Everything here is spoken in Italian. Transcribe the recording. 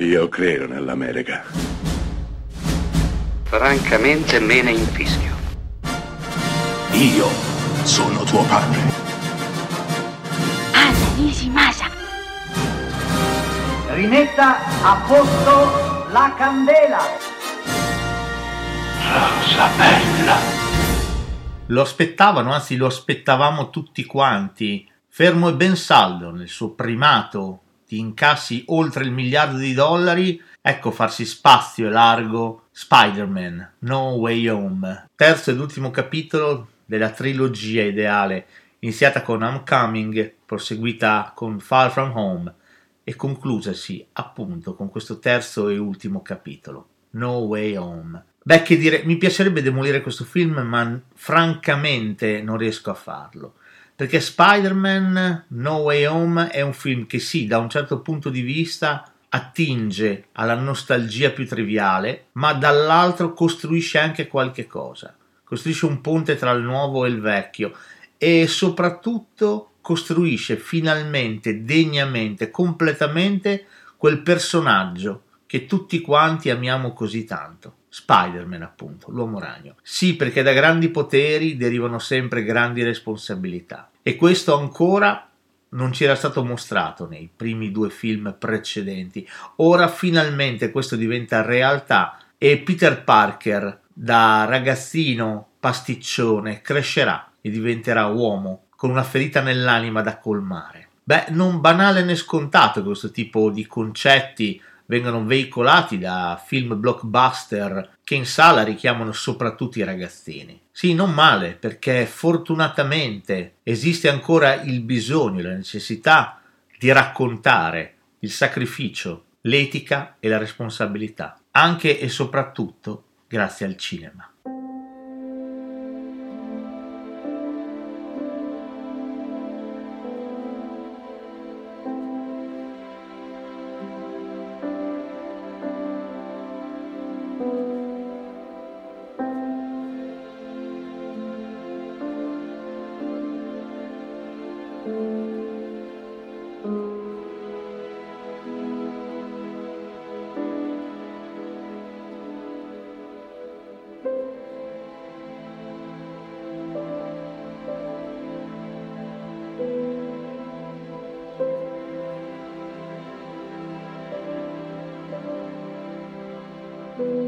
Io credo nell'America. Francamente me ne infischio. Io sono tuo padre. Anna Nishimasa. Rimetta a posto la candela. Rosa bella. Lo aspettavano, anzi lo aspettavamo tutti quanti, fermo e ben saldo nel suo primato di incassi oltre il miliardo di dollari, ecco farsi spazio e largo Spider-Man No Way Home, terzo ed ultimo capitolo della trilogia ideale, iniziata con Homecoming, proseguita con Far From Home e conclusasi appunto con questo terzo e ultimo capitolo, No Way Home. Beh, che dire, mi piacerebbe demolire questo film, ma francamente non riesco a farlo perché Spider-Man No Way Home è un film che sì, da un certo punto di vista attinge alla nostalgia più triviale, ma dall'altro costruisce anche qualche cosa. Costruisce un ponte tra il nuovo e il vecchio e soprattutto costruisce finalmente, degnamente, completamente quel personaggio che tutti quanti amiamo così tanto. Spider-Man, appunto, l'uomo ragno. Sì, perché da grandi poteri derivano sempre grandi responsabilità. E questo ancora non ci era stato mostrato nei primi due film precedenti. Ora finalmente questo diventa realtà e Peter Parker, da ragazzino pasticcione, crescerà e diventerà uomo con una ferita nell'anima da colmare. Beh, non banale né scontato questo tipo di concetti vengono veicolati da film blockbuster che in sala richiamano soprattutto i ragazzini. Sì, non male, perché fortunatamente esiste ancora il bisogno, la necessità di raccontare il sacrificio, l'etica e la responsabilità, anche e soprattutto grazie al cinema. thank mm -hmm. you